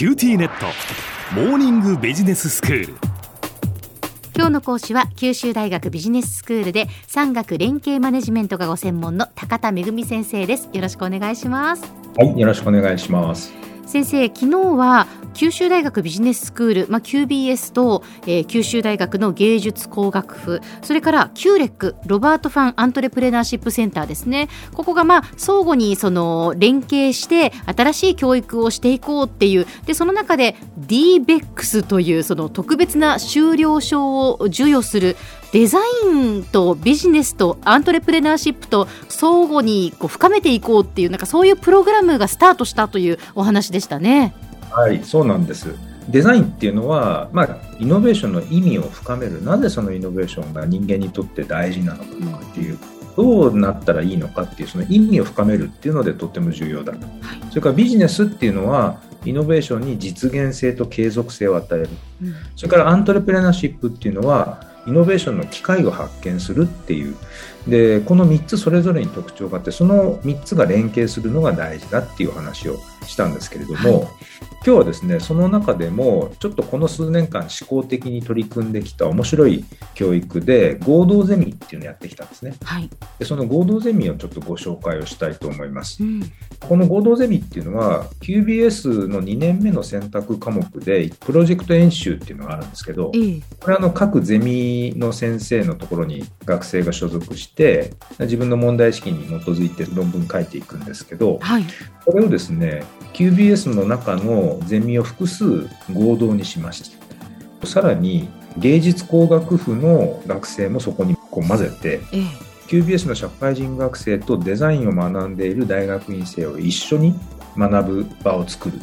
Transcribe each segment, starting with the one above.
QTnet。モーニングビジネススクール。今日の講師は九州大学ビジネススクールで産学連携マネジメントがご専門の高田恵先生です。よろしくお願いします。はいよろしくお願いします先生昨日は九州大学ビジネススクール、まあ、QBS と、えー、九州大学の芸術工学部それから QREC ロバート・ファン・アントレプレナーシップセンターですね。ここがまあ相互にその連携して新しい教育をしていこうっていうでその中で DBEX というその特別な修了証を授与するデザインとビジネスとアントレプレナーシップと相互にこう深めていこうっていうなんかそういうプログラムがスタートしたというお話でしたね。はい、そうなんです。デザインっていうのは、まあ、イノベーションの意味を深める。なぜそのイノベーションが人間にとって大事なのかっていう、どうなったらいいのかっていうその意味を深めるっていうのでとっても重要だと、はい、それからビジネスっていうのはイノベーションに実現性と継続性を与える、うん、それからアントレプレナーシップっていうのはイノベーションの機会を発見するっていうでこの3つそれぞれに特徴があってその3つが連携するのが大事だっていう話をしたんですけれども、はい、今日はですねその中でもちょっとこの数年間思考的に取り組んできた面白い教育で合同ゼミっていうのをやってきたんですね、はい、でその合同ゼミをちょっとご紹介をしたいと思います、うん、この合同ゼミっていうのは QBS の2年目の選択科目でプロジェクト演習っていうのがあるんですけど、これはあの各ゼミの先生のところに学生が所属して自分の問題意識に基づいて論文書いていくんですけど、はい、これをですね QBS の中のゼミを複数合同にしました。さらに芸術工学部の学生もそこにこう混ぜて、ええ、QBS の社会人学生とデザインを学んでいる大学院生を一緒に学ぶ場を作る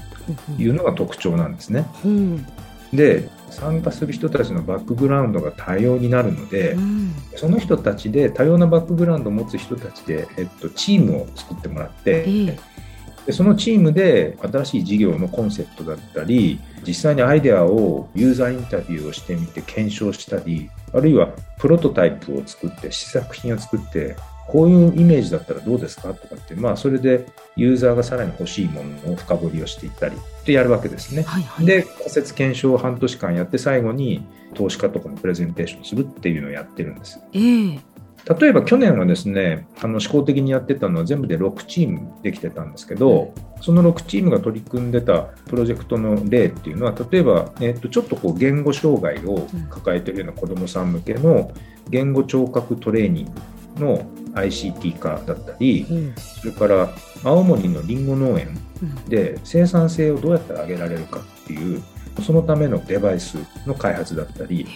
というのが特徴なんですね。うん、で参加する人たちのバックグラウンドが多様になるので、うん、その人たちで多様なバックグラウンドを持つ人たちで、えっと、チームを作ってもらって、えでそのチームで新しい事業のコンセプトだったり実際にアイデアをユーザーインタビューをしてみて検証したりあるいはプロトタイプを作って試作品を作ってこういうイメージだったらどうですか？とかって、まあ、それでユーザーがさらに欲しいものを深掘りをしていったりってやるわけですね。はいはい、で、仮説検証を半年間やって、最後に投資家とかのプレゼンテーションするっていうのをやってるんです。えー例えば去年はですね、あの思考的にやってたのは全部で6チームできてたんですけど、その6チームが取り組んでたプロジェクトの例っていうのは、例えば、えー、とちょっとこう言語障害を抱えているような子どもさん向けの言語聴覚トレーニングの ICT 化だったり、それから青森のりんご農園で生産性をどうやったら上げられるかっていう、そのためのデバイスの開発だったり、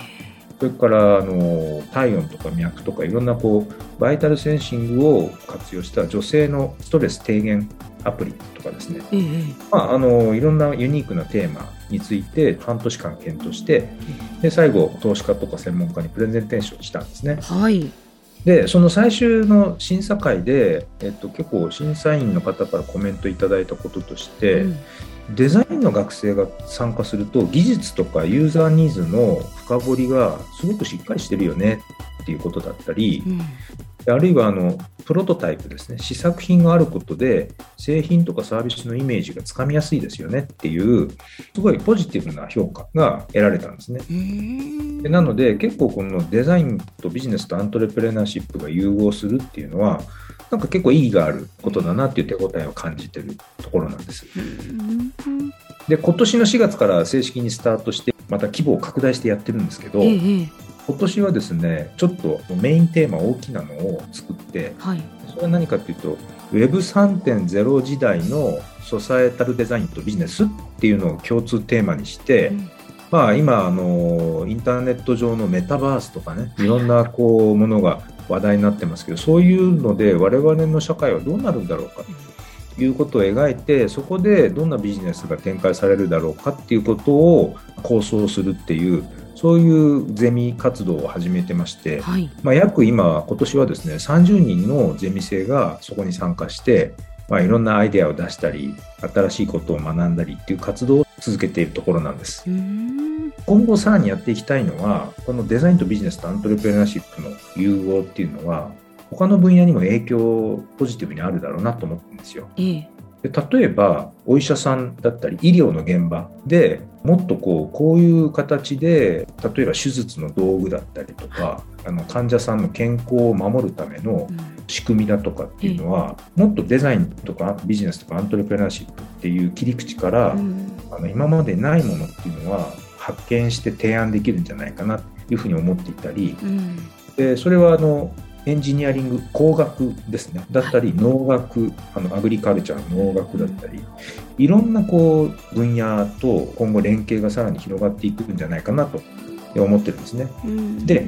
それからあの体温とか脈とかいろんなこうバイタルセンシングを活用した女性のストレス低減アプリとかですね、ええ、まあ、あのいろんなユニークなテーマについて半年間検討してで最後投資家とか専門家にプレゼンテーションしたんですね。はいでその最終の審査会で、えっと、結構審査員の方からコメントいただいたこととして、うん、デザインの学生が参加すると技術とかユーザーニーズの深掘りがすごくしっかりしてるよねっていうことだったり、うん、あるいはあのプロトタイプですね試作品があることで製品とかサービスのイメージがつかみやすいですよねっていうすごいポジティブな評価が得られたんですね。でなので結構このデザインとビジネスとアントレプレナーシップが融合するっていうのはなんか結構意義があることだなっていう手応えを感じてるところなんです。で今年の4月から正式にスタートしてまた規模を拡大してやってるんですけど、ええ、今年はですねちょっとメインテーマ大きなのを作って、はい、それは何かっていうと Web3.0 時代のソサエタルデザインとビジネスっていうのを共通テーマにして、うん、まあ、今あのインターネット上のメタバースとかねいろんなこうものが話題になってますけどそういうので我々の社会はどうなるんだろうかということを描いてそこでどんなビジネスが展開されるだろうかっていうことを構想するっていうそういうゼミ活動を始めてまして、はい、まあ、約今今年はですね30人のゼミ生がそこに参加してまあ、いろんなアイデアを出したり新しいことを学んだりっていう活動を続けているところなんです。今後さらにやっていきたいのはこのデザインとビジネスとアントレプレナーシップの融合っていうのは他の分野にも影響ポジティブにあるだろうなと思ってるんですよ。ええ、で例えばお医者さんだったり医療の現場でもっとこうこういう形で例えば手術の道具だったりとかあの患者さんの健康を守るための仕組みだとかっていうのは、もっとデザインとかビジネスとかアントレプレナーシップっていう切り口から、あの今までないものっていうのは発見して提案できるんじゃないかなというふうに思っていたりでそれはあのエンジニアリング工学ですねだったり農学あのアグリカルチャーの農学だったりいろんなこう分野と今後連携がさらに広がっていくんじゃないかなと思ってるんですね。で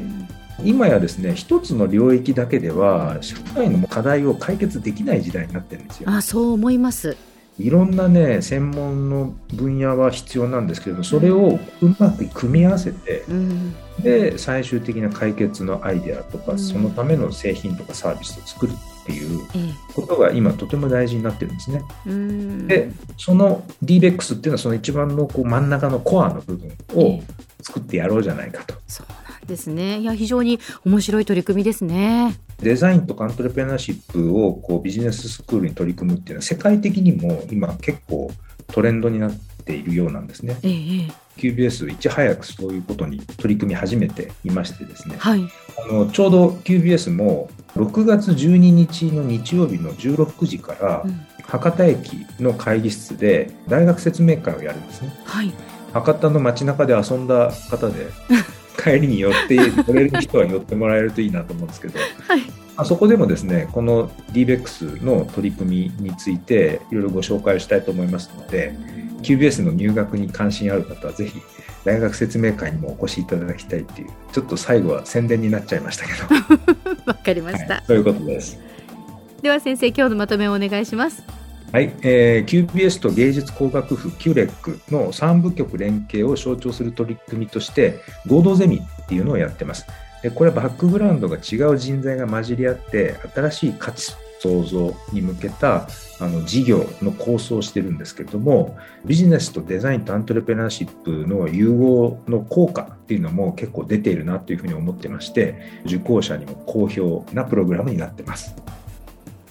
今やですね一つの領域だけでは社会の課題を解決できない時代になってるんですよ。あそう思います。いろんなね専門の分野は必要なんですけれどもそれをうまく組み合わせてうんで最終的な解決のアイデアとか、うんそのための製品とかサービスを作るっていうえことが今とても大事になってるんですね。えうんでその DBEX っていうのはその一番のこう真ん中のコアの部分えをえ作ってやろうじゃないかと。そうなんですね。いや非常に面白い取り組みですね。デザインとかアントレプレナーシップをこうビジネススクールに取り組むっていうのは世界的にも今結構トレンドになっているようなんですね。ええええ QBS いち早くそういうことに取り組み始めていましてですねはい。あのちょうど QBS も6月12日の日曜日の16時からうん博多駅の会議室で大学説明会をやるんですねはい。博多の街中で遊んだ方で 帰りに寄って寄れる人は寄ってもらえるといいなと思うんですけどはい。あそこでもですねこの DBEX の取り組みについていろいろご紹介をしたいと思いますので QBS の入学に関心ある方はぜひ大学説明会にもお越しいただきたいっていうちょっと最後は宣伝になっちゃいましたけど、わかりました。はい、そういうことです。では先生今日のまとめをお願いします。はい、えー QBS と芸術工学府 QREC の3部局連携を象徴する取り組みとして合同ゼミっていうのをやってます。でこれはバックグラウンドが違う人材が混じり合って新しい価値創造に向けたあの事業の構想をしてるんですけれどもビジネスとデザインとアントレプレナーシップの融合の効果っていうのも結構出ているなというふうに思ってまして受講者にも好評なプログラムになってます。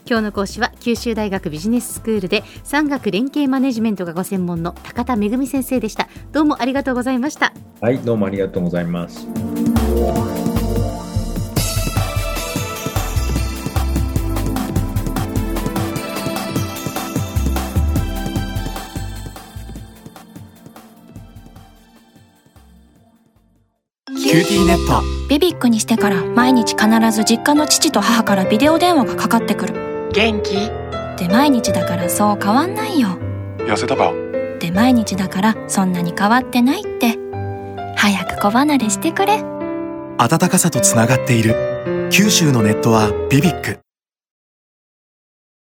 今日の講師は九州大学ビジネススクールで産学連携マネジメントがご専門の高田恵先生でした。どうもありがとうございました。はい、どうもありがとうございます。QT ネットビビックにしてから毎日必ず実家の父と母からビデオ電話がかかってくる元気？で毎日だからそう変わんないよ。痩せたか？で毎日だからそんなに変わってないって。早く子離れしてくれ。温かさとつながっている。九州のネットはビビック